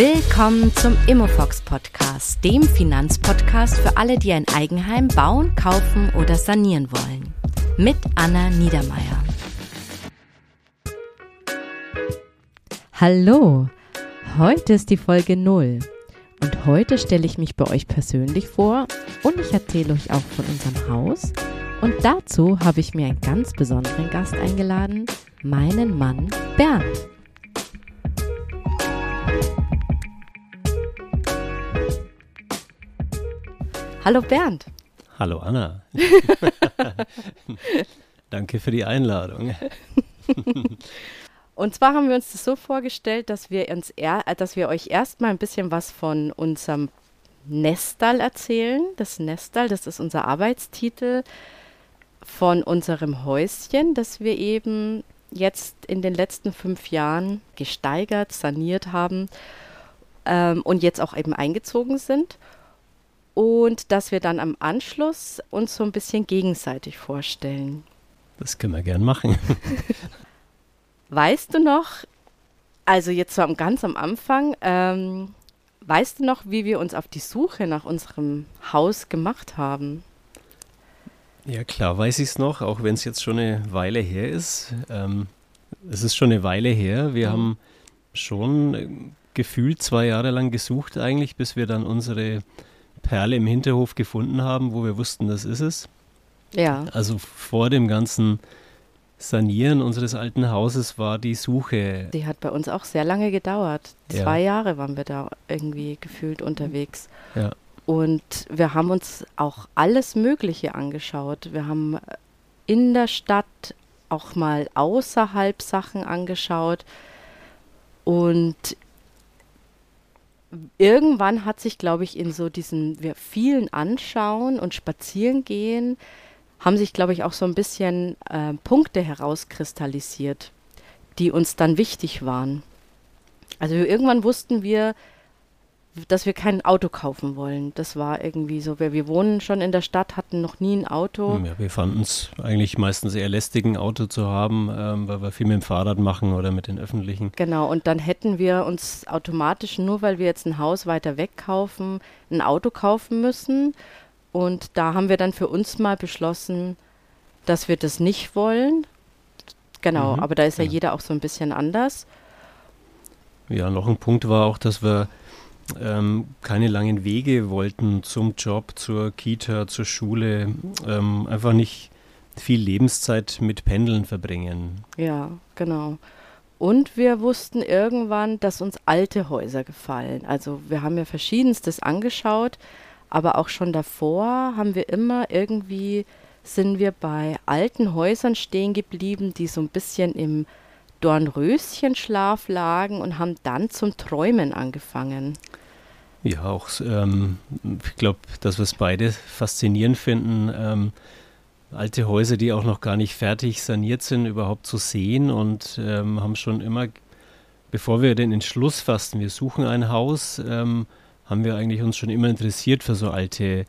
Willkommen zum Immofox Podcast, dem Finanzpodcast für alle, die ein Eigenheim bauen, kaufen oder sanieren wollen. Mit Anna Niedermeier. Hallo, heute ist die Folge 0 und heute stelle ich mich bei euch persönlich vor und ich erzähle euch auch von unserem Haus und dazu habe ich mir einen ganz besonderen Gast eingeladen, meinen Mann Bernd. Hallo Bernd. Hallo Anna. Danke für die Einladung. Und zwar haben wir uns das so vorgestellt, dass wir uns er, äh, dass wir euch erstmal ein bisschen was von unserem Nestal erzählen. Das Nestal, das ist unser Arbeitstitel von unserem Häuschen, das wir eben jetzt in den letzten fünf Jahren gesteigert, saniert haben ähm, und jetzt auch eben eingezogen sind und dass wir dann am Anschluss uns so ein bisschen gegenseitig vorstellen. Das können wir gern machen. weißt du noch, also jetzt so am, ganz am Anfang, ähm, weißt du noch, wie wir uns auf die Suche nach unserem Haus gemacht haben? Ja, klar weiß ich es noch, auch wenn es jetzt schon eine Weile her ist. Ähm, es ist schon eine Weile her. Wir mhm. haben schon äh, gefühlt zwei Jahre lang gesucht eigentlich, bis wir dann unsere Perle im Hinterhof gefunden haben, wo wir wussten, das ist es. Ja. Also vor dem ganzen Sanieren unseres alten Hauses war die Suche. Die hat bei uns auch sehr lange gedauert. Zwei ja. Jahre waren wir da irgendwie gefühlt unterwegs. Ja. Und wir haben uns auch alles Mögliche angeschaut. Wir haben in der Stadt auch mal außerhalb Sachen angeschaut. Und irgendwann hat sich, glaube ich, in so diesen vielen Anschauen und Spazierengehen, haben sich, glaube ich, auch so ein bisschen äh, Punkte herauskristallisiert, die uns dann wichtig waren. Also irgendwann wussten wir, dass wir kein Auto kaufen wollen. Das war irgendwie so. Wir, wir wohnen schon in der Stadt, hatten noch nie ein Auto. Ja, wir fanden es eigentlich meistens eher lästig, ein Auto zu haben, ähm, weil wir viel mit dem Fahrrad machen oder mit den öffentlichen. Genau, und dann hätten wir uns automatisch, nur weil wir jetzt ein Haus weiter weg kaufen, ein Auto kaufen müssen. Und da haben wir dann für uns mal beschlossen, dass wir das nicht wollen. Genau, mhm. aber da ist ja, ja jeder auch so ein bisschen anders. Ja, noch ein Punkt war auch, dass wir ähm, keine langen Wege wollten zum Job, zur Kita, zur Schule, ähm, einfach nicht viel Lebenszeit mit Pendeln verbringen. Ja, genau. Und wir wussten irgendwann, dass uns alte Häuser gefallen. Also wir haben ja verschiedenstes angeschaut, aber auch schon davor haben wir immer irgendwie, sind wir bei alten Häusern stehen geblieben, die so ein bisschen im Dornröschenschlaf lagen und haben dann zum Träumen angefangen. Ja, auch, ähm, ich glaube, dass wir es beide faszinierend finden, ähm, alte Häuser, die auch noch gar nicht fertig saniert sind, überhaupt zu sehen und ähm, haben schon immer, bevor wir den Entschluss fassten, wir suchen ein Haus, ähm, haben wir eigentlich uns schon immer interessiert für so alte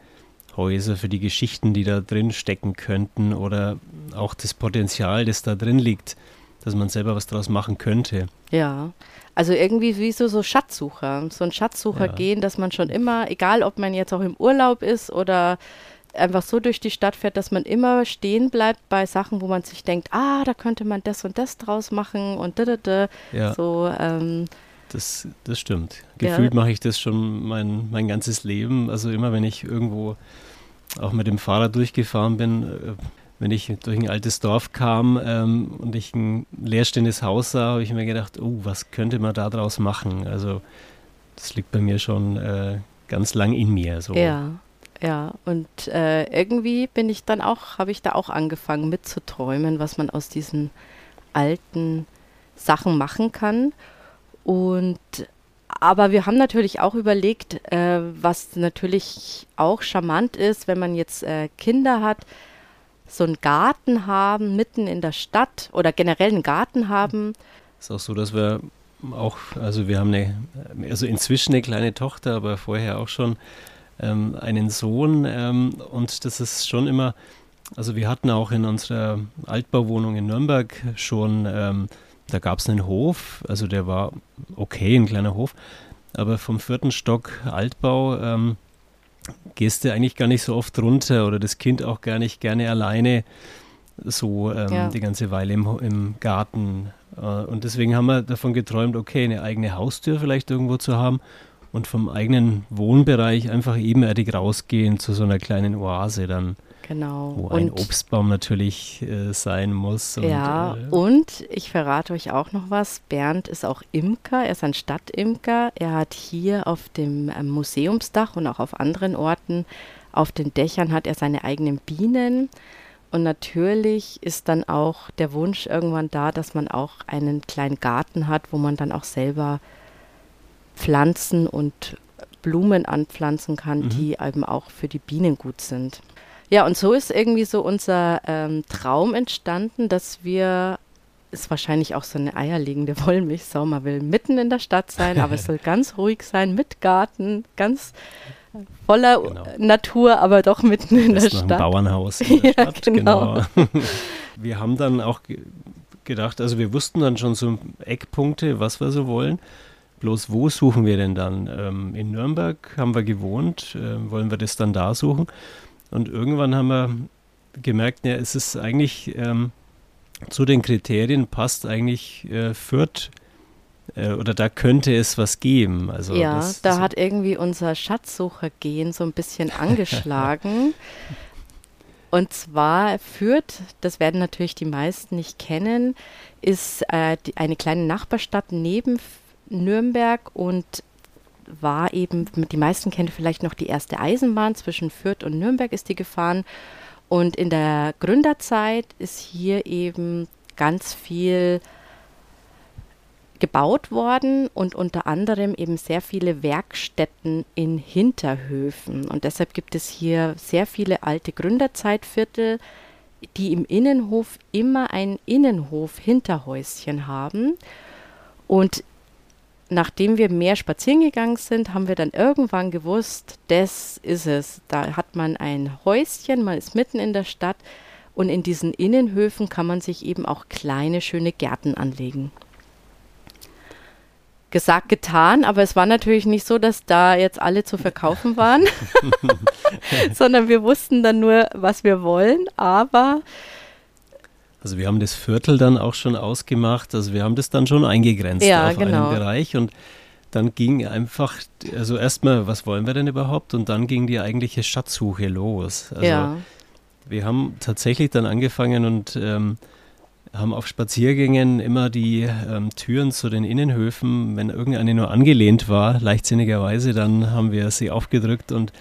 Häuser, für die Geschichten, die da drin stecken könnten oder auch das Potenzial, das da drin liegt, dass man selber was draus machen könnte. Ja, also irgendwie wie so, so Schatzsucher, so ein Schatzsucher ja. gehen, dass man schon immer, egal ob man jetzt auch im Urlaub ist oder einfach so durch die Stadt fährt, dass man immer stehen bleibt bei Sachen, wo man sich denkt, ah, da könnte man das und das draus machen und da, da, da. Ja. So, ähm, das, das stimmt. Gefühlt ja. mache ich das schon mein, mein ganzes Leben. Also immer, wenn ich irgendwo auch mit dem Fahrrad durchgefahren bin, äh, wenn ich durch ein altes Dorf kam ähm, und ich ein leerstehendes Haus sah, habe ich mir gedacht, oh, was könnte man da draus machen? Also das liegt bei mir schon äh, ganz lang in mir. So. Ja, ja. Und äh, irgendwie bin ich dann auch, habe ich da auch angefangen mitzuträumen, was man aus diesen alten Sachen machen kann. Und aber wir haben natürlich auch überlegt, äh, was natürlich auch charmant ist, wenn man jetzt äh, Kinder hat, so einen Garten haben, mitten in der Stadt oder generell einen Garten haben. Ist auch so, dass wir auch, also wir haben eine, also inzwischen eine kleine Tochter, aber vorher auch schon ähm, einen Sohn ähm, und das ist schon immer, also wir hatten auch in unserer Altbauwohnung in Nürnberg schon, ähm, da gab es einen Hof, also der war okay, ein kleiner Hof, aber vom vierten Stock Altbau ähm, gehst du eigentlich gar nicht so oft runter oder das Kind auch gar nicht gerne alleine so ähm, ja. die ganze Weile im, im Garten. Äh, und deswegen haben wir davon geträumt, okay, eine eigene Haustür vielleicht irgendwo zu haben und vom eigenen Wohnbereich einfach ebenerdig rausgehen zu so einer kleinen Oase dann. Genau. Wo ein Obstbaum natürlich äh, sein muss. Und, ja, äh, und ich verrate euch auch noch was. Bernd ist auch Imker, er ist ein Stadtimker. Er hat hier auf dem äh, Museumsdach und auch auf anderen Orten auf den Dächern hat er seine eigenen Bienen. Und natürlich ist dann auch der Wunsch irgendwann da, dass man auch einen kleinen Garten hat, wo man dann auch selber Pflanzen und Blumen anpflanzen kann, mhm. die eben auch für die Bienen gut sind. Ja, und so ist irgendwie so unser ähm, Traum entstanden, dass wir, ist wahrscheinlich auch so eine eierlegende Wollmilchsau, man will mitten in der Stadt sein, aber es soll ganz ruhig sein, mit Garten, ganz voller genau. Natur, aber doch mitten in der Stadt. Ein Bauernhaus in der ja, Stadt, genau. genau. Wir haben dann auch gedacht, also wir wussten dann schon so Eckpunkte, was wir so wollen. Bloß wo suchen wir denn dann? Ähm, in Nürnberg haben wir gewohnt, äh, wollen wir das dann da suchen? Und irgendwann haben wir gemerkt, ja, es ist eigentlich ähm, zu den Kriterien passt eigentlich äh, Fürth äh, oder da könnte es was geben. Also ja, das, da hat irgendwie unser Schatzsuchergehen so ein bisschen angeschlagen. Und zwar führt, das werden natürlich die meisten nicht kennen, ist äh, die, eine kleine Nachbarstadt neben Nürnberg und war eben, die meisten kennen vielleicht noch die erste Eisenbahn zwischen Fürth und Nürnberg ist die gefahren. Und in der Gründerzeit ist hier eben ganz viel gebaut worden und unter anderem eben sehr viele Werkstätten in Hinterhöfen. Und deshalb gibt es hier sehr viele alte Gründerzeitviertel, die im Innenhof immer ein Innenhof-Hinterhäuschen haben. Und nachdem wir mehr spazieren gegangen sind, haben wir dann irgendwann gewusst, das ist es. Da hat man ein Häuschen, man ist mitten in der Stadt und in diesen Innenhöfen kann man sich eben auch kleine, schöne Gärten anlegen gesagt, getan, aber es war natürlich nicht so, dass da jetzt alle zu verkaufen waren, sondern wir wussten dann nur, was wir wollen, aber also wir haben das Viertel dann auch schon ausgemacht, also wir haben das dann schon eingegrenzt ja, auf genau. einen Bereich und dann ging einfach, also erstmal, was wollen wir denn überhaupt? Und dann ging die eigentliche Schatzsuche los. Also ja. wir haben tatsächlich dann angefangen und ähm, haben auf Spaziergängen immer die ähm, Türen zu den Innenhöfen, wenn irgendeine nur angelehnt war, leichtsinnigerweise, dann haben wir sie aufgedrückt und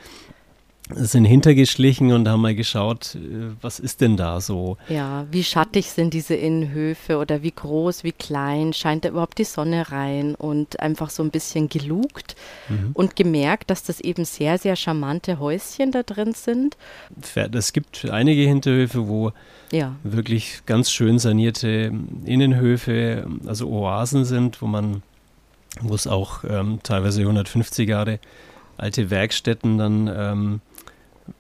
sind hintergeschlichen und haben mal geschaut, äh, was ist denn da so? Ja, wie schattig sind diese Innenhöfe oder wie groß, wie klein, scheint da überhaupt die Sonne rein und einfach so ein bisschen gelugt mhm. und gemerkt, dass das eben sehr, sehr charmante Häuschen da drin sind. Es gibt einige Hinterhöfe, wo ja. wirklich ganz schön sanierte Innenhöfe, also Oasen sind, wo man, wo es auch ähm, teilweise 150 Jahre alte Werkstätten dann ähm,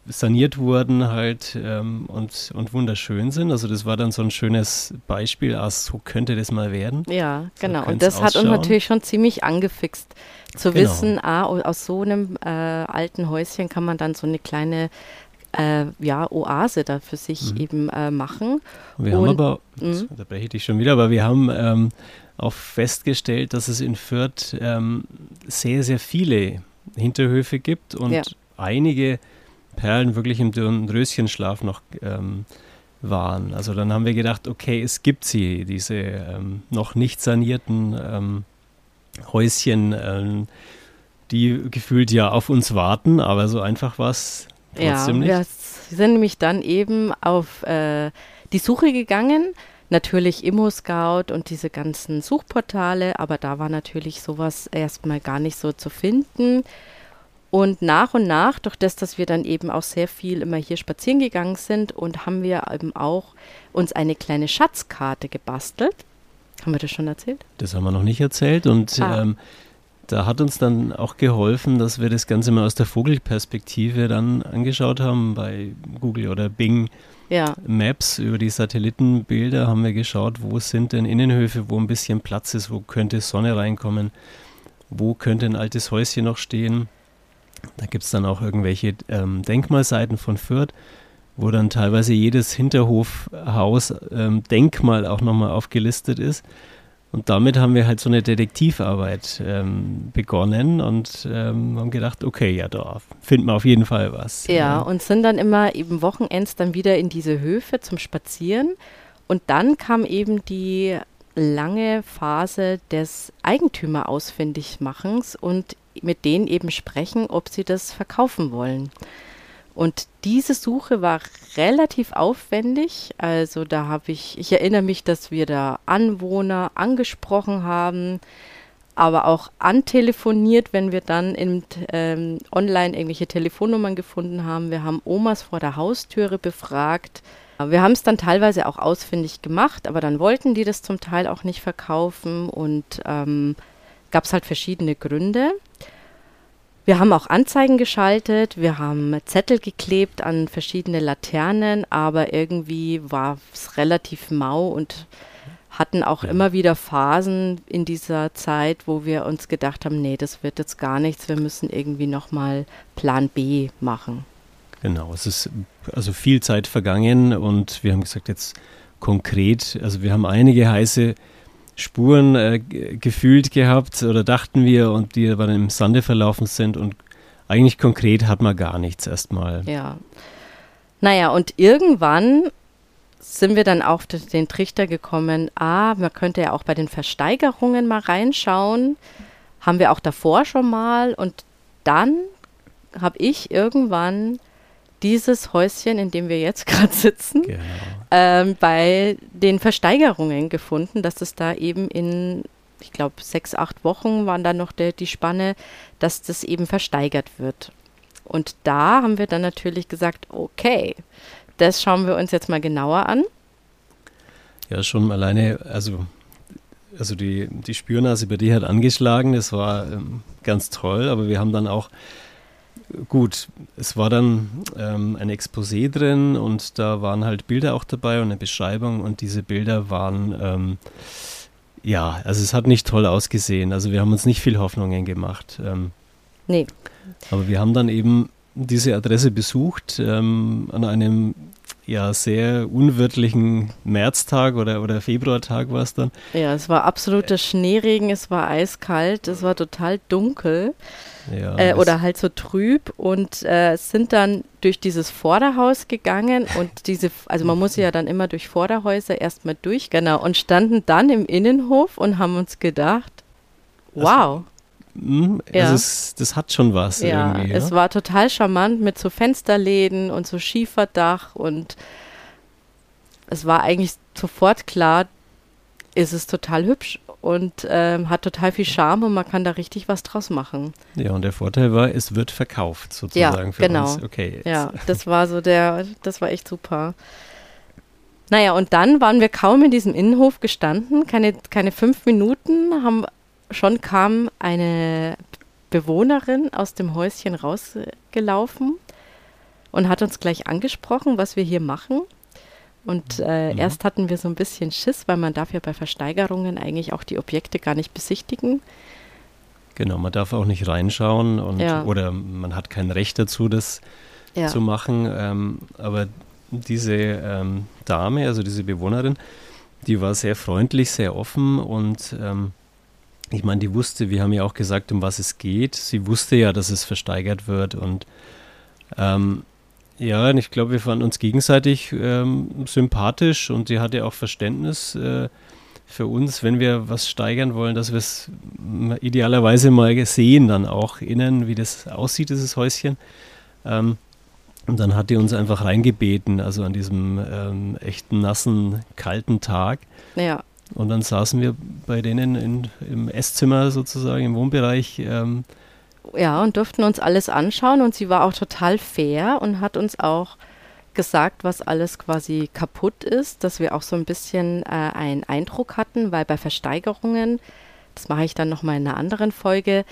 saniert wurden halt ähm, und, und wunderschön sind. Also das war dann so ein schönes Beispiel, ah, so könnte das mal werden. Ja, genau. So und das ausschauen. hat uns natürlich schon ziemlich angefixt, zu genau. wissen, ah, aus so einem äh, alten Häuschen kann man dann so eine kleine äh, ja, Oase da für sich mhm. eben äh, machen. Wir und, haben aber, mhm. da breche ich dich schon wieder, aber wir haben ähm, auch festgestellt, dass es in Fürth ähm, sehr, sehr viele Hinterhöfe gibt und ja. einige Perlen wirklich im Röschenschlaf noch ähm, waren. Also dann haben wir gedacht, okay, es gibt sie, diese ähm, noch nicht sanierten ähm, Häuschen, ähm, die gefühlt ja auf uns warten, aber so einfach war es trotzdem ja, nicht. Wir sind nämlich dann eben auf äh, die Suche gegangen. Natürlich Immo-Scout und diese ganzen Suchportale, aber da war natürlich sowas erstmal gar nicht so zu finden. Und nach und nach, durch das, dass wir dann eben auch sehr viel immer hier spazieren gegangen sind und haben wir eben auch uns eine kleine Schatzkarte gebastelt. Haben wir das schon erzählt? Das haben wir noch nicht erzählt und ah. ähm, da hat uns dann auch geholfen, dass wir das Ganze mal aus der Vogelperspektive dann angeschaut haben bei Google oder Bing. Ja. Maps über die Satellitenbilder haben wir geschaut, wo sind denn Innenhöfe, wo ein bisschen Platz ist, wo könnte Sonne reinkommen. wo könnte ein altes Häuschen noch stehen. Da gibt es dann auch irgendwelche ähm, Denkmalseiten von Fürth, wo dann teilweise jedes Hinterhofhaus ähm, Denkmal auch nochmal aufgelistet ist. Und damit haben wir halt so eine Detektivarbeit ähm, begonnen und ähm, haben gedacht, okay, ja, da finden wir auf jeden Fall was. Ja, und sind dann immer eben Wochenends dann wieder in diese Höfe zum Spazieren. Und dann kam eben die lange Phase des Eigentümerausfindigmachens und mit denen eben sprechen, ob sie das verkaufen wollen. Und diese Suche war relativ aufwendig. Also da habe ich, ich erinnere mich, dass wir da Anwohner angesprochen haben, aber auch antelefoniert, wenn wir dann in, ähm, online irgendwelche Telefonnummern gefunden haben. Wir haben Omas vor der Haustüre befragt. Wir haben es dann teilweise auch ausfindig gemacht, aber dann wollten die das zum Teil auch nicht verkaufen und ähm, gab es halt verschiedene Gründe. Wir haben auch Anzeigen geschaltet, wir haben Zettel geklebt an verschiedene Laternen, aber irgendwie war es relativ mau und hatten auch ja. immer wieder Phasen in dieser Zeit, wo wir uns gedacht haben, nee, das wird jetzt gar nichts, wir müssen irgendwie nochmal Plan B machen. Genau, es ist also viel Zeit vergangen und wir haben gesagt, jetzt konkret, also wir haben einige heiße Spuren äh, gefühlt gehabt oder dachten wir und die dann im Sande verlaufen sind und eigentlich konkret hat man gar nichts erstmal. Ja. Naja, und irgendwann sind wir dann auf den Trichter gekommen, ah, man könnte ja auch bei den Versteigerungen mal reinschauen. Haben wir auch davor schon mal und dann habe ich irgendwann dieses Häuschen, in dem wir jetzt gerade sitzen, genau. ähm, bei den Versteigerungen gefunden, dass es da eben in, ich glaube, sechs, acht Wochen waren da noch der, die Spanne, dass das eben versteigert wird. Und da haben wir dann natürlich gesagt, okay, das schauen wir uns jetzt mal genauer an. Ja, schon alleine, also, also die, die Spürnase bei dir hat angeschlagen, das war ähm, ganz toll, aber wir haben dann auch gut, es war dann ähm, ein Exposé drin und da waren halt Bilder auch dabei und eine Beschreibung und diese Bilder waren, ähm, ja, also es hat nicht toll ausgesehen. Also wir haben uns nicht viel Hoffnungen gemacht. Ähm, nee. Aber wir haben dann eben diese Adresse besucht ähm, an einem ja sehr unwirtlichen Märztag oder, oder Februartag war es dann. Ja, es war absoluter Schneeregen, es war eiskalt, es war total dunkel. Ja, äh, oder halt so trüb und äh, sind dann durch dieses Vorderhaus gegangen und diese, also man muss ja dann immer durch Vorderhäuser erstmal durch, genau, und standen dann im Innenhof und haben uns gedacht, wow. Also, mh, ja. es, das hat schon was ja, irgendwie. Ja, es war total charmant mit so Fensterläden und so Schieferdach und es war eigentlich sofort klar, ist es total hübsch und ähm, hat total viel Charme und man kann da richtig was draus machen. Ja, und der Vorteil war, es wird verkauft sozusagen ja, für genau. uns. Okay. Jetzt. Ja, das war so der, das war echt super. Naja, und dann waren wir kaum in diesem Innenhof gestanden, keine, keine fünf Minuten, haben, schon kam eine Bewohnerin aus dem Häuschen rausgelaufen und hat uns gleich angesprochen, was wir hier machen. Und äh, mhm. erst hatten wir so ein bisschen Schiss, weil man darf ja bei Versteigerungen eigentlich auch die Objekte gar nicht besichtigen. Genau, man darf auch nicht reinschauen und ja. oder man hat kein Recht dazu, das ja. zu machen. Ähm, aber diese ähm, Dame, also diese Bewohnerin, die war sehr freundlich, sehr offen und ähm, ich meine, die wusste, wir haben ja auch gesagt, um was es geht. Sie wusste ja, dass es versteigert wird und ähm, ja, und ich glaube, wir fanden uns gegenseitig ähm, sympathisch und sie hatte auch Verständnis äh, für uns, wenn wir was steigern wollen, dass wir es idealerweise mal sehen, dann auch innen, wie das aussieht, dieses Häuschen. Ähm, und dann hat die uns einfach reingebeten, also an diesem ähm, echten nassen, kalten Tag. Ja. Und dann saßen wir bei denen in, im Esszimmer sozusagen, im Wohnbereich. Ähm, ja, und durften uns alles anschauen und sie war auch total fair und hat uns auch gesagt, was alles quasi kaputt ist, dass wir auch so ein bisschen äh, einen Eindruck hatten, weil bei Versteigerungen, das mache ich dann nochmal in einer anderen Folge,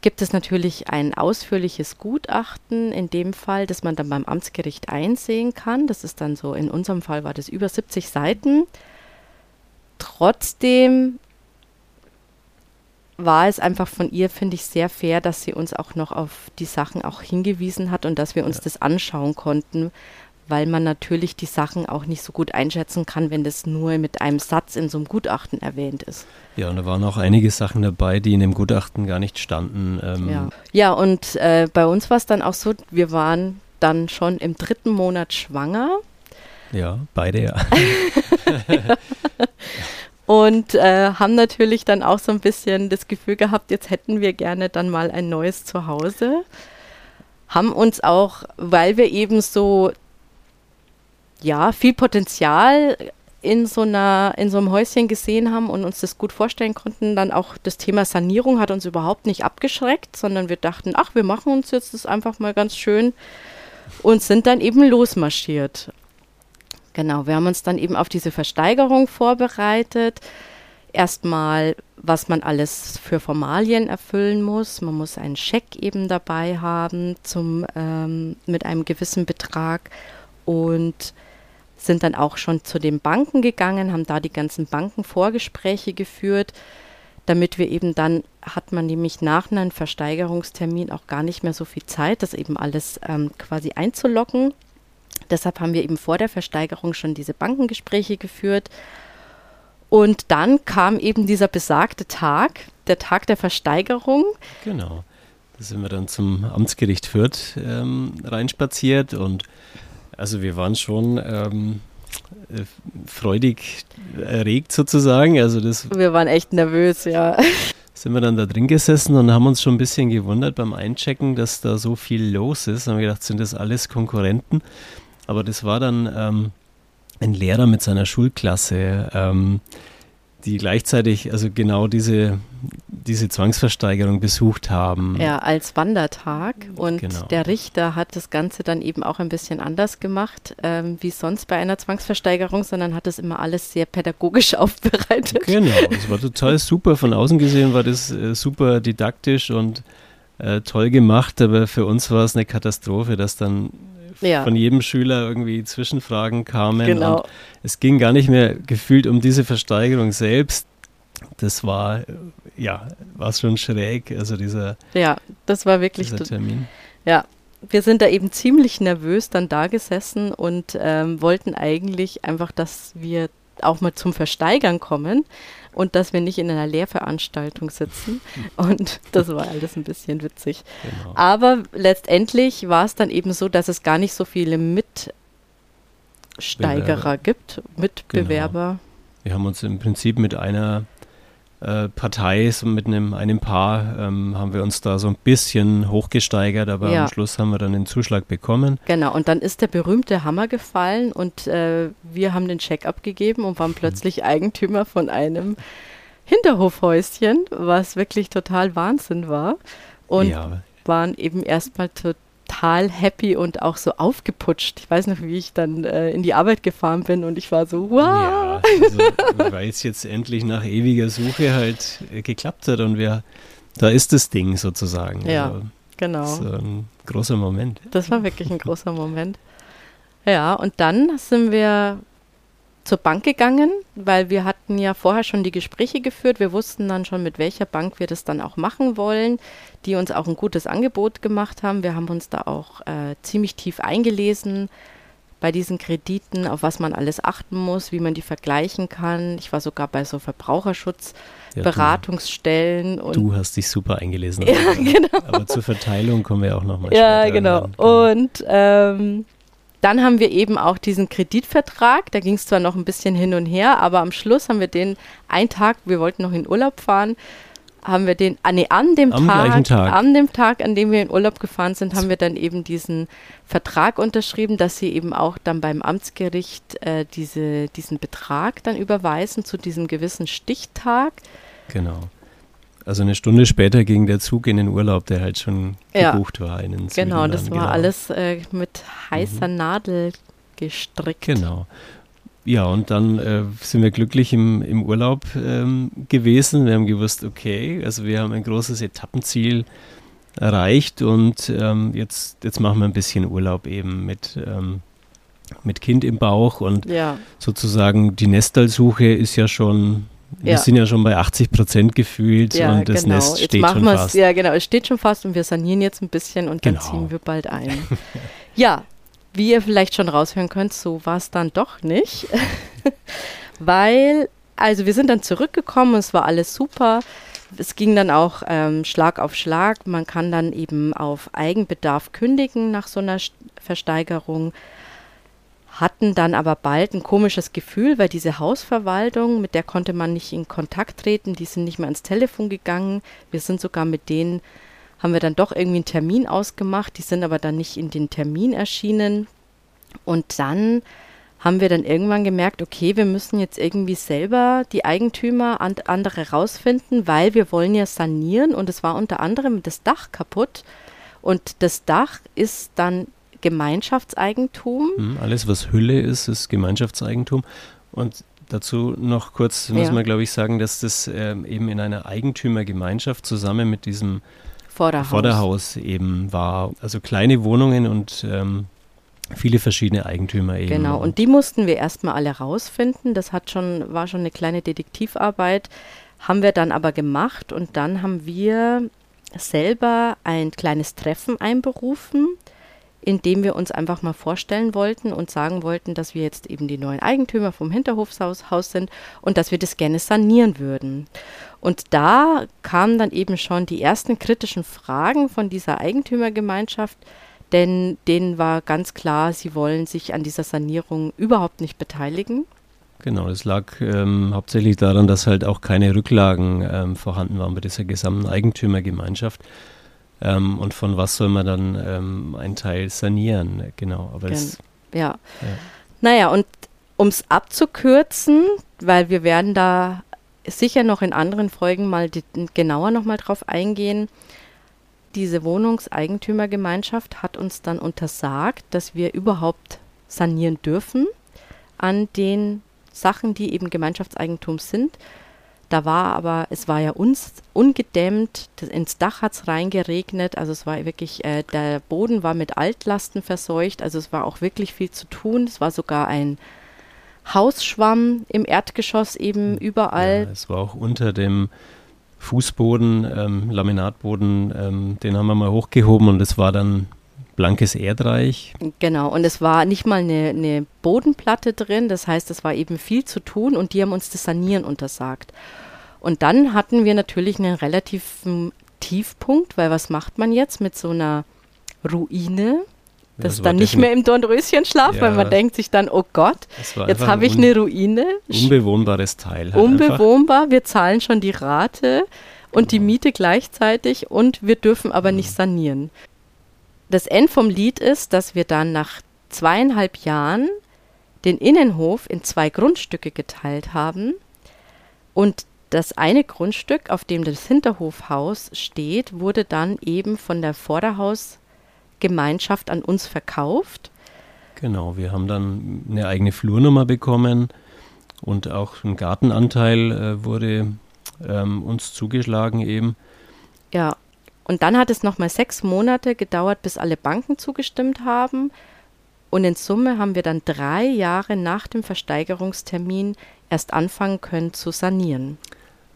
gibt es natürlich ein ausführliches Gutachten, in dem Fall, das man dann beim Amtsgericht einsehen kann. Das ist dann so, in unserem Fall war das über 70 Seiten. Trotzdem war es einfach von ihr, finde ich, sehr fair, dass sie uns auch noch auf die Sachen auch hingewiesen hat und dass wir uns ja. das anschauen konnten, weil man natürlich die Sachen auch nicht so gut einschätzen kann, wenn das nur mit einem Satz in so einem Gutachten erwähnt ist. Ja, und da waren auch einige Sachen dabei, die in dem Gutachten gar nicht standen. Ähm ja. ja, und äh, bei uns war es dann auch so, wir waren dann schon im dritten Monat schwanger. Ja, beide ja. Und äh, haben natürlich dann auch so ein bisschen das Gefühl gehabt, jetzt hätten wir gerne dann mal ein neues Zuhause. Haben uns auch, weil wir eben so ja, viel Potenzial in so einer, in so einem Häuschen gesehen haben und uns das gut vorstellen konnten, dann auch das Thema Sanierung hat uns überhaupt nicht abgeschreckt, sondern wir dachten, ach, wir machen uns jetzt das einfach mal ganz schön und sind dann eben losmarschiert. Genau, wir haben uns dann eben auf diese Versteigerung vorbereitet. Erstmal, was man alles für Formalien erfüllen muss. Man muss einen Scheck eben dabei haben zum, ähm, mit einem gewissen Betrag und sind dann auch schon zu den Banken gegangen, haben da die ganzen Bankenvorgespräche geführt, damit wir eben dann, hat man nämlich nach einem Versteigerungstermin auch gar nicht mehr so viel Zeit, das eben alles ähm, quasi einzulocken. Deshalb haben wir eben vor der Versteigerung schon diese Bankengespräche geführt. Und dann kam eben dieser besagte Tag, der Tag der Versteigerung. Genau. Da sind wir dann zum Amtsgericht Fürth ähm, reinspaziert und also wir waren schon ähm, äh, freudig erregt sozusagen. Also das wir waren echt nervös, ja. Sind wir dann da drin gesessen und haben uns schon ein bisschen gewundert beim Einchecken, dass da so viel los ist. Haben wir gedacht, sind das alles Konkurrenten? Aber das war dann ähm, ein Lehrer mit seiner Schulklasse. Ähm, die gleichzeitig also genau diese, diese Zwangsversteigerung besucht haben. Ja, als Wandertag. Und genau. der Richter hat das Ganze dann eben auch ein bisschen anders gemacht, ähm, wie sonst bei einer Zwangsversteigerung, sondern hat das immer alles sehr pädagogisch aufbereitet. Genau, es war total super. Von außen gesehen war das äh, super didaktisch und äh, toll gemacht, aber für uns war es eine Katastrophe, dass dann ja. von jedem Schüler irgendwie Zwischenfragen kamen. Genau. es ging gar nicht mehr gefühlt um diese Versteigerung selbst. Das war, ja, war schon schräg, also dieser Ja, das war wirklich dieser Termin. Ja, wir sind da eben ziemlich nervös dann da gesessen und ähm, wollten eigentlich einfach, dass wir auch mal zum Versteigern kommen und dass wir nicht in einer Lehrveranstaltung sitzen. Und das war alles ein bisschen witzig. Genau. Aber letztendlich war es dann eben so, dass es gar nicht so viele Mitsteigerer Bewerber. gibt, Mitbewerber. Genau. Wir haben uns im Prinzip mit einer äh, Partei, so mit einem, einem Paar, ähm, haben wir uns da so ein bisschen hochgesteigert, aber ja. am Schluss haben wir dann den Zuschlag bekommen. Genau, und dann ist der berühmte Hammer gefallen und äh, wir haben den Check abgegeben und waren plötzlich Eigentümer von einem Hinterhofhäuschen, was wirklich total Wahnsinn war. Und ja. waren eben erstmal total total happy und auch so aufgeputscht. Ich weiß noch, wie ich dann äh, in die Arbeit gefahren bin und ich war so, wow. Ja, also, weil es jetzt endlich nach ewiger Suche halt äh, geklappt hat und wir, da ist das Ding sozusagen. Ja, also, genau. Das ist ein großer Moment. Das war wirklich ein großer Moment. Ja, und dann sind wir zur Bank gegangen, weil wir hatten ja vorher schon die Gespräche geführt. Wir wussten dann schon, mit welcher Bank wir das dann auch machen wollen, die uns auch ein gutes Angebot gemacht haben. Wir haben uns da auch äh, ziemlich tief eingelesen bei diesen Krediten, auf was man alles achten muss, wie man die vergleichen kann. Ich war sogar bei so Verbraucherschutzberatungsstellen. Ja, du, du, hast dich super eingelesen. Ja, aber, genau. aber zur Verteilung kommen wir auch nochmal Ja, genau. genau. Und ähm, dann haben wir eben auch diesen Kreditvertrag. Da ging es zwar noch ein bisschen hin und her, aber am Schluss haben wir den einen Tag, wir wollten noch in Urlaub fahren, haben wir den, ah, nee, an dem am Tag, Tag, an dem Tag, an dem wir in Urlaub gefahren sind, haben wir dann eben diesen Vertrag unterschrieben, dass sie eben auch dann beim Amtsgericht äh, diese, diesen Betrag dann überweisen zu diesem gewissen Stichtag. Genau. Also eine Stunde später ging der Zug in den Urlaub, der halt schon ja. gebucht war. In den genau, das war genau. alles äh, mit heißer mhm. Nadel gestrickt. Genau. Ja, und dann äh, sind wir glücklich im, im Urlaub ähm, gewesen. Wir haben gewusst, okay, also wir haben ein großes Etappenziel erreicht und ähm, jetzt, jetzt machen wir ein bisschen Urlaub eben mit, ähm, mit Kind im Bauch und ja. sozusagen die Nestalsuche ist ja schon wir Ja. sind ja schon bei 80 Prozent gefühlt Ja, und das genau. Nest jetzt steht machen schon fast. Ja, genau. Es steht schon fast und wir sanieren jetzt ein bisschen und dann Genau. ziehen wir bald ein. ja, wie ihr vielleicht schon raushören könnt, so war es dann doch nicht. Weil, also wir sind dann zurückgekommen es war alles super. Es ging dann auch ähm, Schlag auf Schlag. Man kann dann eben auf Eigenbedarf kündigen nach so einer St- Versteigerung. Hatten dann aber bald ein komisches Gefühl, weil diese Hausverwaltung, mit der konnte man nicht in Kontakt treten, die sind nicht mehr ans Telefon gegangen. Wir sind sogar mit denen, haben wir dann doch irgendwie einen Termin ausgemacht, die sind aber dann nicht in den Termin erschienen. Und dann haben wir dann irgendwann gemerkt, okay, wir müssen jetzt irgendwie selber die Eigentümer and andere rausfinden, weil wir wollen ja sanieren und es war unter anderem das Dach kaputt. Und das Dach ist dann Gemeinschaftseigentum. Hm, Alles, was Hülle ist, ist Gemeinschaftseigentum. Und dazu noch kurz muss Ja. man, glaube ich, sagen, dass das ähm, eben in einer Eigentümergemeinschaft zusammen mit diesem Vorderhaus. Vorderhaus eben war. Also kleine Wohnungen und ähm, viele verschiedene Eigentümer eben. Genau, und die mussten wir erstmal alle rausfinden. Das hat schon, war schon eine kleine Detektivarbeit, haben wir dann aber gemacht und dann haben wir selber ein kleines Treffen einberufen, in dem wir uns einfach mal vorstellen wollten und sagen wollten, dass wir jetzt eben die neuen Eigentümer vom Hinterhofshaus Haus sind und dass wir das gerne sanieren würden. Und da kamen dann eben schon die ersten kritischen Fragen von dieser Eigentümergemeinschaft, denn denen war ganz klar, sie wollen sich an dieser Sanierung überhaupt nicht beteiligen. Genau, das lag ähm, hauptsächlich daran, dass halt auch keine Rücklagen ähm, vorhanden waren bei dieser gesamten Eigentümergemeinschaft. Ähm, und von was soll man dann ähm, einen Teil sanieren? Genau, aber es, Ja. Ja. Naja, und um es abzukürzen, weil wir werden da sicher noch in anderen Folgen mal die, genauer nochmal drauf eingehen, diese Wohnungseigentümergemeinschaft hat uns dann untersagt, dass wir überhaupt sanieren dürfen an den Sachen, die eben Gemeinschaftseigentum sind. Da war aber, es war ja uns ungedämmt, das, ins Dach hat es reingeregnet, also es war wirklich, äh, der Boden war mit Altlasten verseucht, also es war auch wirklich viel zu tun. Es war sogar ein Hausschwamm im Erdgeschoss eben überall. ja, es war auch unter dem Fußboden, ähm, Laminatboden, ähm, den haben wir mal hochgehoben und es war dann blankes Erdreich. Genau, und es war nicht mal eine, eine Bodenplatte drin, das heißt, es war eben viel zu tun und die haben uns das Sanieren untersagt. Und dann hatten wir natürlich einen relativen Tiefpunkt, weil was macht man jetzt mit so einer Ruine? Das war dann nicht mehr im Dornröschenschlaf, weil Ja. man denkt sich dann, oh Gott, jetzt einfach habe ich eine Ruine, unbewohnbares Teil. Halt einfach. unbewohnbar, wir zahlen schon die Rate und die Miete gleichzeitig und wir dürfen aber nicht sanieren. Das End vom Lied ist, dass wir dann nach zweieinhalb Jahren den Innenhof in zwei Grundstücke geteilt haben und das eine Grundstück, auf dem das Hinterhofhaus steht, wurde dann eben von der Vorderhausgemeinschaft an uns verkauft. Genau, wir haben dann eine eigene Flurnummer bekommen und auch ein Gartenanteil äh, wurde ähm, uns zugeschlagen eben. Ja, und dann hat es nochmal sechs Monate gedauert, bis alle Banken zugestimmt haben. Und in Summe haben wir dann drei Jahre nach dem Versteigerungstermin erst anfangen können zu sanieren.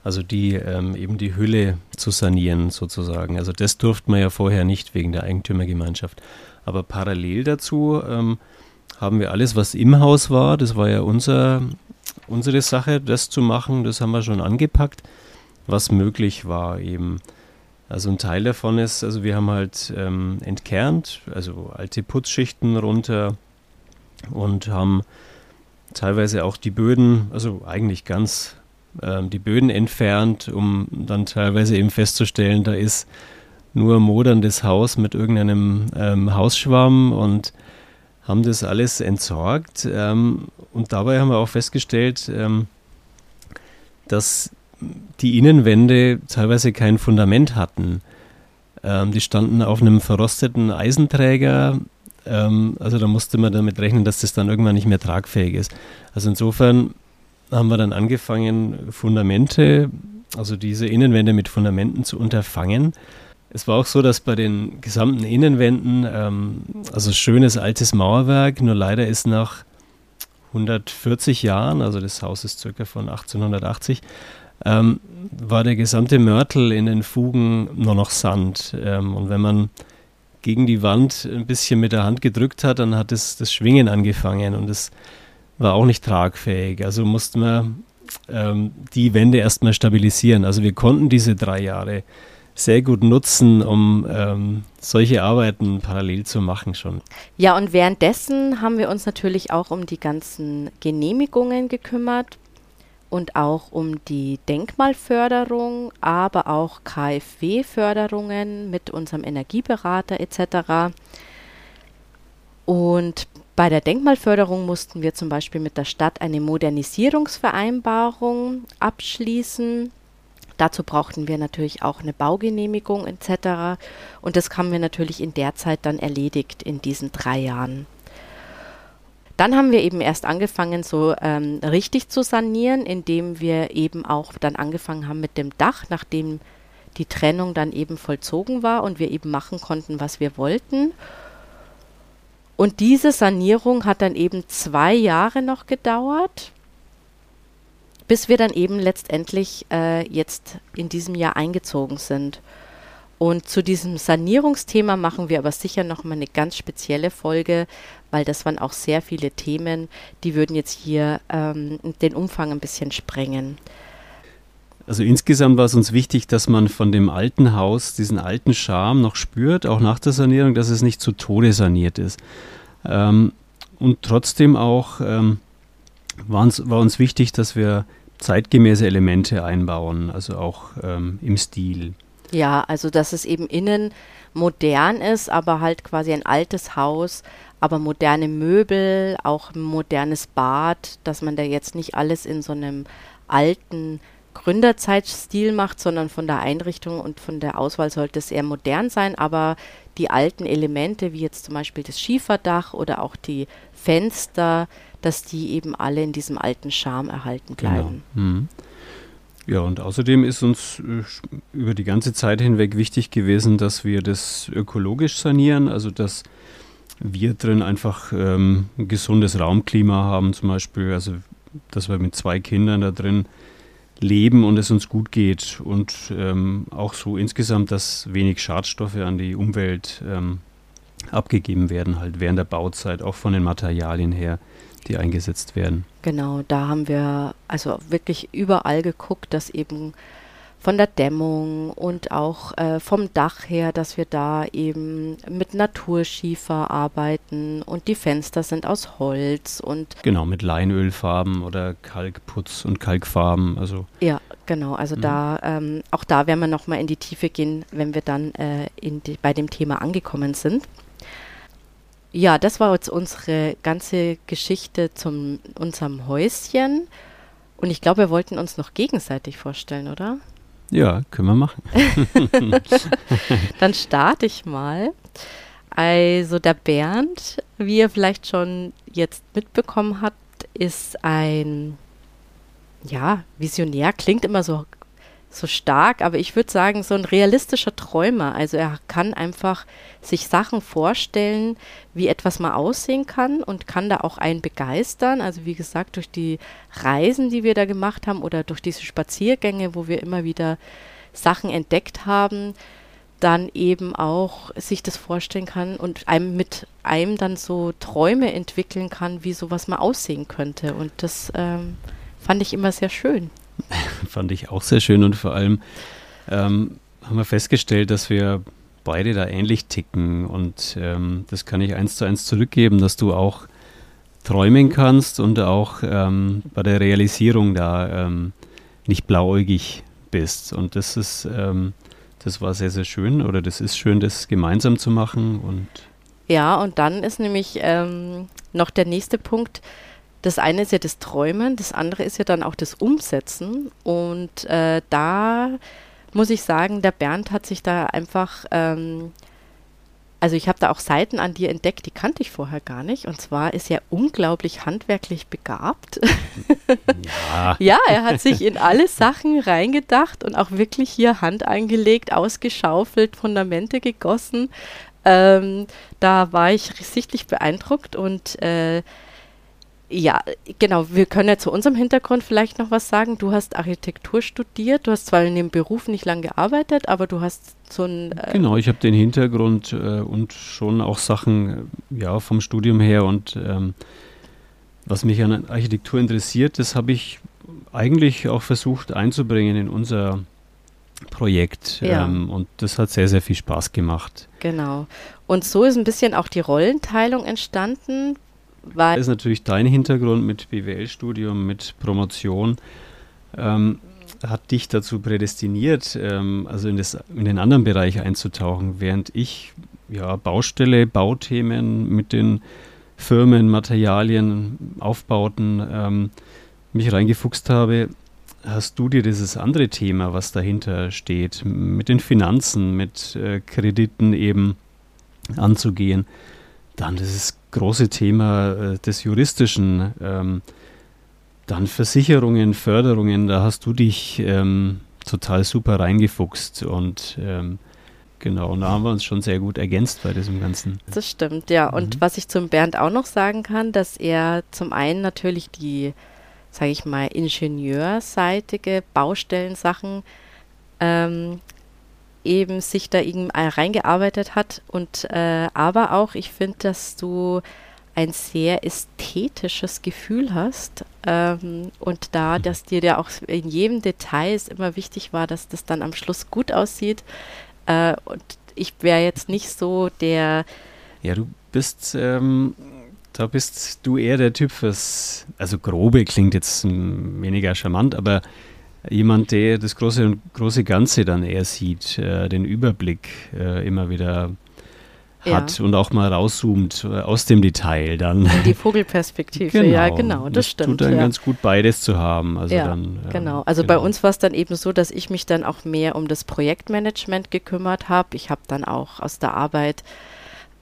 Also die ähm, eben die Hülle zu sanieren sozusagen. Also das durfte man ja vorher nicht wegen der Eigentümergemeinschaft. Aber parallel dazu ähm, haben wir alles, was im Haus war, das war ja unser, unsere Sache, das zu machen, das haben wir schon angepackt, was möglich war eben. Also ein Teil davon ist, also wir haben halt ähm, entkernt, also alte Putzschichten runter und haben teilweise auch die Böden, also eigentlich ganz ähm, die Böden entfernt, um dann teilweise eben festzustellen, da ist nur moderndes Haus mit irgendeinem ähm, Hausschwamm und haben das alles entsorgt. Ähm, und dabei haben wir auch festgestellt, ähm, dass die Innenwände teilweise kein Fundament hatten. Ähm, die standen auf einem verrosteten Eisenträger. Ähm, also da musste man damit rechnen, dass das dann irgendwann nicht mehr tragfähig ist. Also insofern haben wir dann angefangen, Fundamente, also diese Innenwände mit Fundamenten zu unterfangen. Es war auch so, dass bei den gesamten Innenwänden, ähm, also schönes altes Mauerwerk, nur leider ist nach 140 Jahren, also das Haus ist circa von 1880, ähm, war der gesamte Mörtel in den Fugen nur noch Sand. Ähm, und wenn man gegen die Wand ein bisschen mit der Hand gedrückt hat, dann hat es das Schwingen angefangen und es war auch nicht tragfähig. Also mussten wir ähm, die Wände erstmal stabilisieren. Also wir konnten diese drei Jahre sehr gut nutzen, um ähm, solche Arbeiten parallel zu machen schon. Ja, und währenddessen haben wir uns natürlich auch um die ganzen Genehmigungen gekümmert und auch um die Denkmalförderung, aber auch KfW-Förderungen mit unserem Energieberater etc. Und bei der Denkmalförderung mussten wir zum Beispiel mit der Stadt eine Modernisierungsvereinbarung abschließen Dazu brauchten wir natürlich auch eine Baugenehmigung etc. Und das haben wir natürlich in der Zeit dann erledigt in diesen drei Jahren. Dann haben wir eben erst angefangen, so ähm, richtig zu sanieren, indem wir eben auch dann angefangen haben mit dem Dach, nachdem die Trennung dann eben vollzogen war und wir eben machen konnten, was wir wollten. Und diese Sanierung hat dann eben zwei Jahre noch gedauert bis wir dann eben letztendlich äh, jetzt in diesem Jahr eingezogen sind. Und zu diesem Sanierungsthema machen wir aber sicher noch mal eine ganz spezielle Folge, weil das waren auch sehr viele Themen, die würden jetzt hier ähm, den Umfang ein bisschen sprengen. Also insgesamt war es uns wichtig, dass man von dem alten Haus diesen alten Charme noch spürt, auch nach der Sanierung, dass es nicht zu Tode saniert ist. Ähm, und trotzdem auch ähm, war uns, war uns wichtig, dass wir zeitgemäße Elemente einbauen, also auch ähm, im Stil. Ja, also dass es eben innen modern ist, aber halt quasi ein altes Haus, aber moderne Möbel, auch ein modernes Bad, dass man da jetzt nicht alles in so einem alten Gründerzeitstil macht, sondern von der Einrichtung und von der Auswahl sollte es eher modern sein, aber die alten Elemente, wie jetzt zum Beispiel das Schieferdach oder auch die Fenster, dass die eben alle in diesem alten Charme erhalten genau. bleiben. Genau. Mhm. Ja, und außerdem ist uns äh, über die ganze Zeit hinweg wichtig gewesen, dass wir das ökologisch sanieren, also dass wir drin einfach ähm, ein gesundes Raumklima haben, zum Beispiel, also dass wir mit zwei Kindern da drin leben und es uns gut geht und ähm, auch so insgesamt, dass wenig Schadstoffe an die Umwelt ähm, abgegeben werden, halt während der Bauzeit, auch von den Materialien her die eingesetzt werden. Genau, da haben wir also wirklich überall geguckt, dass eben von der Dämmung und auch äh, vom Dach her, dass wir da eben mit Naturschiefer arbeiten und die Fenster sind aus Holz und genau mit Leinölfarben oder Kalkputz und Kalkfarben, also ja genau, also mhm. da ähm, auch da werden wir noch mal in die Tiefe gehen, wenn wir dann äh, die, bei dem Thema angekommen sind. Ja, das war jetzt unsere ganze Geschichte zu unserem Häuschen. Und ich glaube, wir wollten uns noch gegenseitig vorstellen, oder? Ja, können wir machen. Dann starte ich mal. Also der Bernd, wie ihr vielleicht schon jetzt mitbekommen habt, ist ein ja, Visionär, klingt immer so so stark, aber ich würde sagen, so ein realistischer Träumer. Also er kann einfach sich Sachen vorstellen, wie etwas mal aussehen kann und kann da auch einen begeistern. Also wie gesagt, durch die Reisen, die wir da gemacht haben oder durch diese Spaziergänge, wo wir immer wieder Sachen entdeckt haben, dann eben auch sich das vorstellen kann und einem mit einem dann so Träume entwickeln kann, wie sowas mal aussehen könnte. Und das ähm, fand ich immer sehr schön. Fand ich auch sehr schön und vor allem ähm, haben wir festgestellt, dass wir beide da ähnlich ticken und ähm, das kann ich eins zu eins zurückgeben, dass du auch träumen kannst und auch ähm, bei der Realisierung da ähm, nicht blauäugig bist. Und das ist ähm, das war sehr sehr schön oder das ist schön, das gemeinsam zu machen und ja und dann ist nämlich ähm, noch der nächste Punkt das eine ist ja das Träumen, das andere ist ja dann auch das Umsetzen. Und äh, da muss ich sagen, der Bernd hat sich da einfach, ähm, also ich habe da auch Seiten an dir entdeckt, die kannte ich vorher gar nicht. Und zwar ist er unglaublich handwerklich begabt. Ja. ja, er hat sich in alle Sachen reingedacht und auch wirklich hier Hand angelegt, ausgeschaufelt, Fundamente gegossen. Ähm, da war ich sichtlich beeindruckt und äh, Ja, genau. Wir können ja zu unserem Hintergrund vielleicht noch was sagen. Du hast Architektur studiert. Du hast zwar in dem Beruf nicht lange gearbeitet, aber du hast so ein. Äh genau, ich habe den Hintergrund äh, und schon auch Sachen äh, ja, vom Studium her und ähm, was mich an Architektur interessiert, das habe ich eigentlich auch versucht einzubringen in unser Projekt. Ja. Ähm, und das hat sehr, sehr viel Spaß gemacht. Genau. Und so ist ein bisschen auch die Rollenteilung entstanden. Weil das ist natürlich dein Hintergrund mit BWL-Studium, mit Promotion. Ähm, hat dich dazu prädestiniert, ähm, also in, das, in den anderen Bereich einzutauchen, während ich ja Baustelle, Bauthemen mit den Firmen, Materialien, Aufbauten ähm, mich reingefuchst habe, hast du dir dieses andere Thema, was dahinter steht, mit den Finanzen, mit äh, Krediten eben anzugehen, dann das große Thema äh, des Juristischen, ähm, dann Versicherungen, Förderungen, da hast du dich ähm, total super reingefuchst und ähm, genau, und da haben wir uns schon sehr gut ergänzt bei diesem Ganzen. Das stimmt, ja. Und mhm. was ich zum Bernd auch noch sagen kann, dass er zum einen natürlich die, sage ich mal, ingenieurseitige Baustellensachen ähm, eben sich da eben reingearbeitet hat und äh, aber auch, ich finde, dass du ein sehr ästhetisches Gefühl hast ähm, und da, mhm. dass dir ja auch in jedem Detail es immer wichtig war, dass das dann am Schluss gut aussieht äh, und ich wäre jetzt nicht so der Ja, du bist ähm, da bist du eher der Typ fürs, also grobe klingt jetzt weniger charmant, aber jemand, der das große, große Ganze dann eher sieht, äh, den Überblick äh, immer wieder hat ja. und auch mal rauszoomt äh, aus dem Detail dann. In die Vogelperspektive, genau. ja, genau, das, das stimmt. Tut dann ja. ganz gut beides zu haben. Also ja, dann, äh, genau. Also genau. bei uns war es dann eben so, dass ich mich dann auch mehr um das Projektmanagement gekümmert habe. Ich habe dann auch aus der Arbeit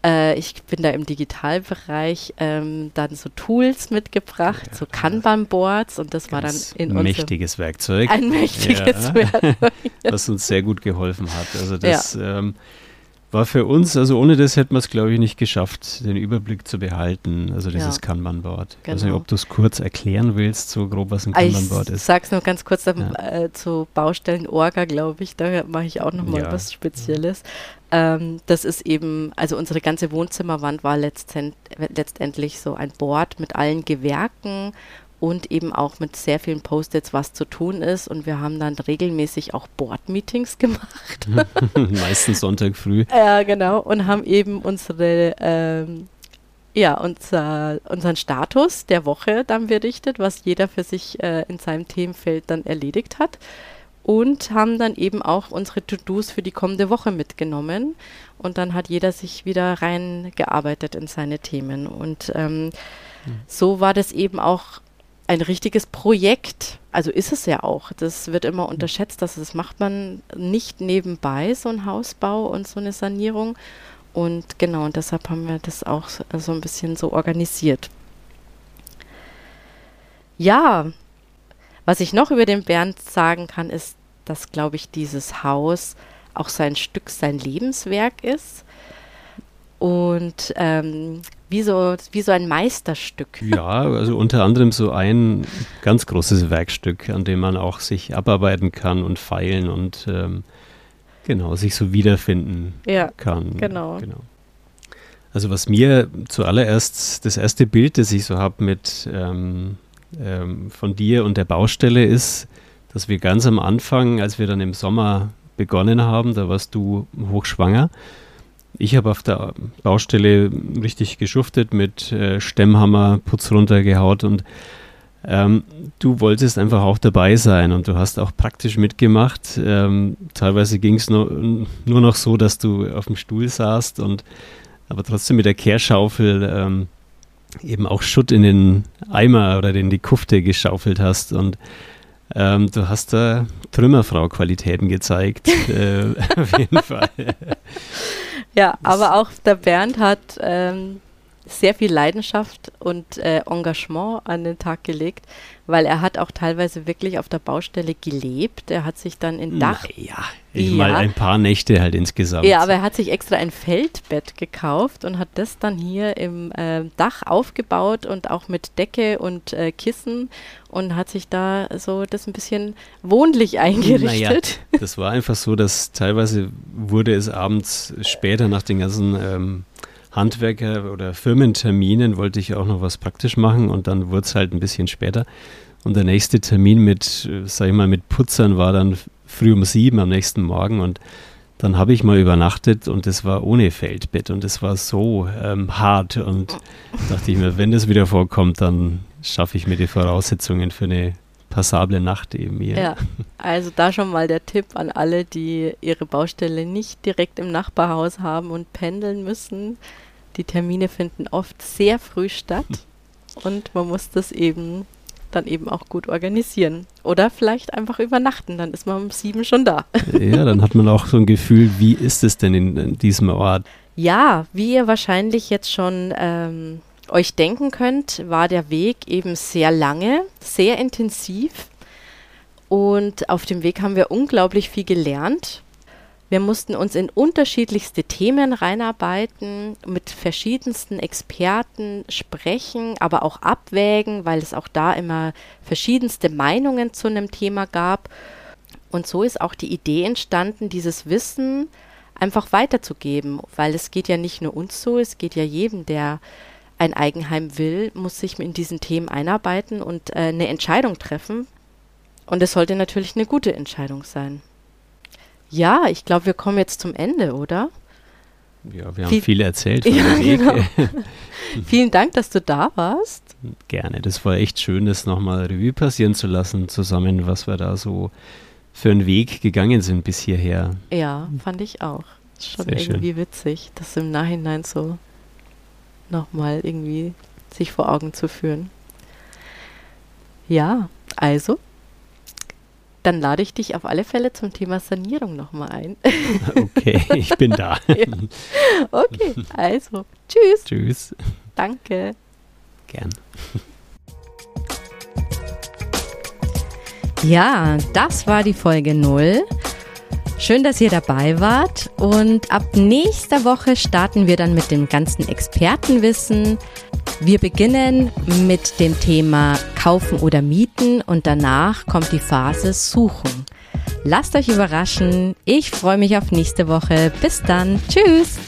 äh, ich bin da im Digitalbereich ähm, dann so Tools mitgebracht, ja, so Kanban-Boards und das war dann in unserem mächtiges Werkzeug. Ein mächtiges ja. Werkzeug. Was uns sehr gut geholfen hat. Also das ähm, war für uns, also ohne das hätten wir es, glaube ich, nicht geschafft, den Überblick zu behalten. Also dieses ja. Kanban-Board. Genau. Also ob du es kurz erklären willst, so grob, was ein Kanban-Board ist. Ich sag's nur ganz kurz ja. äh, zu Baustellen Orga, glaube ich. Da mache ich auch nochmal ja. was Spezielles. Ähm, das ist eben, also unsere ganze Wohnzimmerwand war letztendlich so ein Board mit allen Gewerken und eben auch mit sehr vielen Post-its, was zu tun ist. Und wir haben dann regelmäßig auch Board-Meetings gemacht. Meistens Sonntag früh. Ja, genau. Und haben eben unsere, ähm, ja, unser, unseren Status der Woche dann berichtet, was jeder für sich äh, in seinem Themenfeld dann erledigt hat und haben dann eben auch unsere To-Dos für die kommende Woche mitgenommen. Und dann hat jeder sich wieder reingearbeitet in seine Themen. Und ähm, mhm. so war das eben auch ein richtiges Projekt. Also ist es ja auch. Das wird immer hm. unterschätzt, dass das macht man nicht nebenbei, so ein Hausbau und so eine Sanierung. Und genau, und deshalb haben wir das auch so, so ein bisschen so organisiert. Ja, was ich noch über den Bernd sagen kann, ist, dass, glaube ich, dieses Haus auch sein Stück, sein Lebenswerk ist. Und ähm, wie, so, wie so ein Meisterstück. Ja, also unter anderem so ein ganz großes Werkstück, an dem man auch sich abarbeiten kann und feilen und ähm, genau, sich so wiederfinden ja, kann. Genau. genau. Also was mir zuallererst das erste Bild, das ich so habe mit ähm, ähm, von dir und der Baustelle ist, dass wir ganz am Anfang, als wir dann im Sommer begonnen haben, da warst du hochschwanger. Ich habe auf der Baustelle richtig geschuftet mit äh, Stemmhammer, Putz runtergehaut und ähm, du wolltest einfach auch dabei sein und du hast auch praktisch mitgemacht. Ähm, teilweise ging es nur, nur noch so, dass du auf dem Stuhl saßt und aber trotzdem mit der Kehrschaufel ähm, eben auch Schutt in den Eimer oder in die Kufte geschaufelt hast. Und ähm, du hast da Trümmerfrau-Qualitäten gezeigt, äh, auf jeden Fall. Ja, aber auch der Bernd hat ähm, sehr viel Leidenschaft und äh, Engagement an den Tag gelegt, weil er hat auch teilweise wirklich auf der Baustelle gelebt. Er hat sich dann in Dach. Ja, ich ja. mal ein paar Nächte halt insgesamt. Ja, aber er hat sich extra ein Feldbett gekauft und hat das dann hier im äh, Dach aufgebaut und auch mit Decke und äh, Kissen und hat sich da so das ein bisschen wohnlich eingerichtet. Naja, das war einfach so, dass teilweise wurde es abends später nach den ganzen ähm, Handwerker- oder Firmenterminen wollte ich auch noch was praktisch machen und dann wurde es halt ein bisschen später. Und der nächste Termin mit, sag ich mal, mit Putzern war dann früh um sieben am nächsten Morgen und dann habe ich mal übernachtet und es war ohne Feldbett und es war so ähm, hart und dachte ich mir, wenn das wieder vorkommt, dann schaffe ich mir die Voraussetzungen für eine passable Nacht eben hier. Ja, also da schon mal der Tipp an alle, die ihre Baustelle nicht direkt im Nachbarhaus haben und pendeln müssen. Die Termine finden oft sehr früh statt und man muss das eben dann eben auch gut organisieren. Oder vielleicht einfach übernachten, dann ist man um sieben schon da. Ja, dann hat man auch so ein Gefühl, wie ist es denn in, in diesem Ort? Ja, wie ihr wahrscheinlich jetzt schon ähm, euch denken könnt, war der Weg eben sehr lange, sehr intensiv. Und auf dem Weg haben wir unglaublich viel gelernt. Wir mussten uns in unterschiedlichste Themen reinarbeiten, mit verschiedensten Experten sprechen, aber auch abwägen, weil es auch da immer verschiedenste Meinungen zu einem Thema gab. Und so ist auch die Idee entstanden, dieses Wissen einfach weiterzugeben, weil es geht ja nicht nur uns so, es geht ja jedem, der ein Eigenheim will, muss sich in diesen Themen einarbeiten und äh, eine Entscheidung treffen. Und es sollte natürlich eine gute Entscheidung sein. Ja, ich glaube, wir kommen jetzt zum Ende, oder? Ja, wir haben viel, viel erzählt ja, Genau. Vielen Dank, dass du da warst. Gerne, das war echt schön, das nochmal Revue passieren zu lassen, zusammen, was wir da so für einen Weg gegangen sind bis hierher. Ja, fand ich auch. Schon Sehr irgendwie schön. witzig, das im Nachhinein so nochmal irgendwie sich vor Augen zu führen. Ja, also, dann lade ich dich auf alle Fälle zum Thema Sanierung nochmal ein. Okay, ich bin da. ja. Okay, also, tschüss. Tschüss. Danke. Gern. Ja, das war die Folge 0. Schön, dass ihr dabei wart und ab nächster Woche starten wir dann mit dem ganzen Expertenwissen. Wir beginnen mit dem Thema Kaufen oder Mieten und danach kommt die Phase Suchen. Lasst euch überraschen. Ich freue mich auf nächste Woche. Bis dann. Tschüss.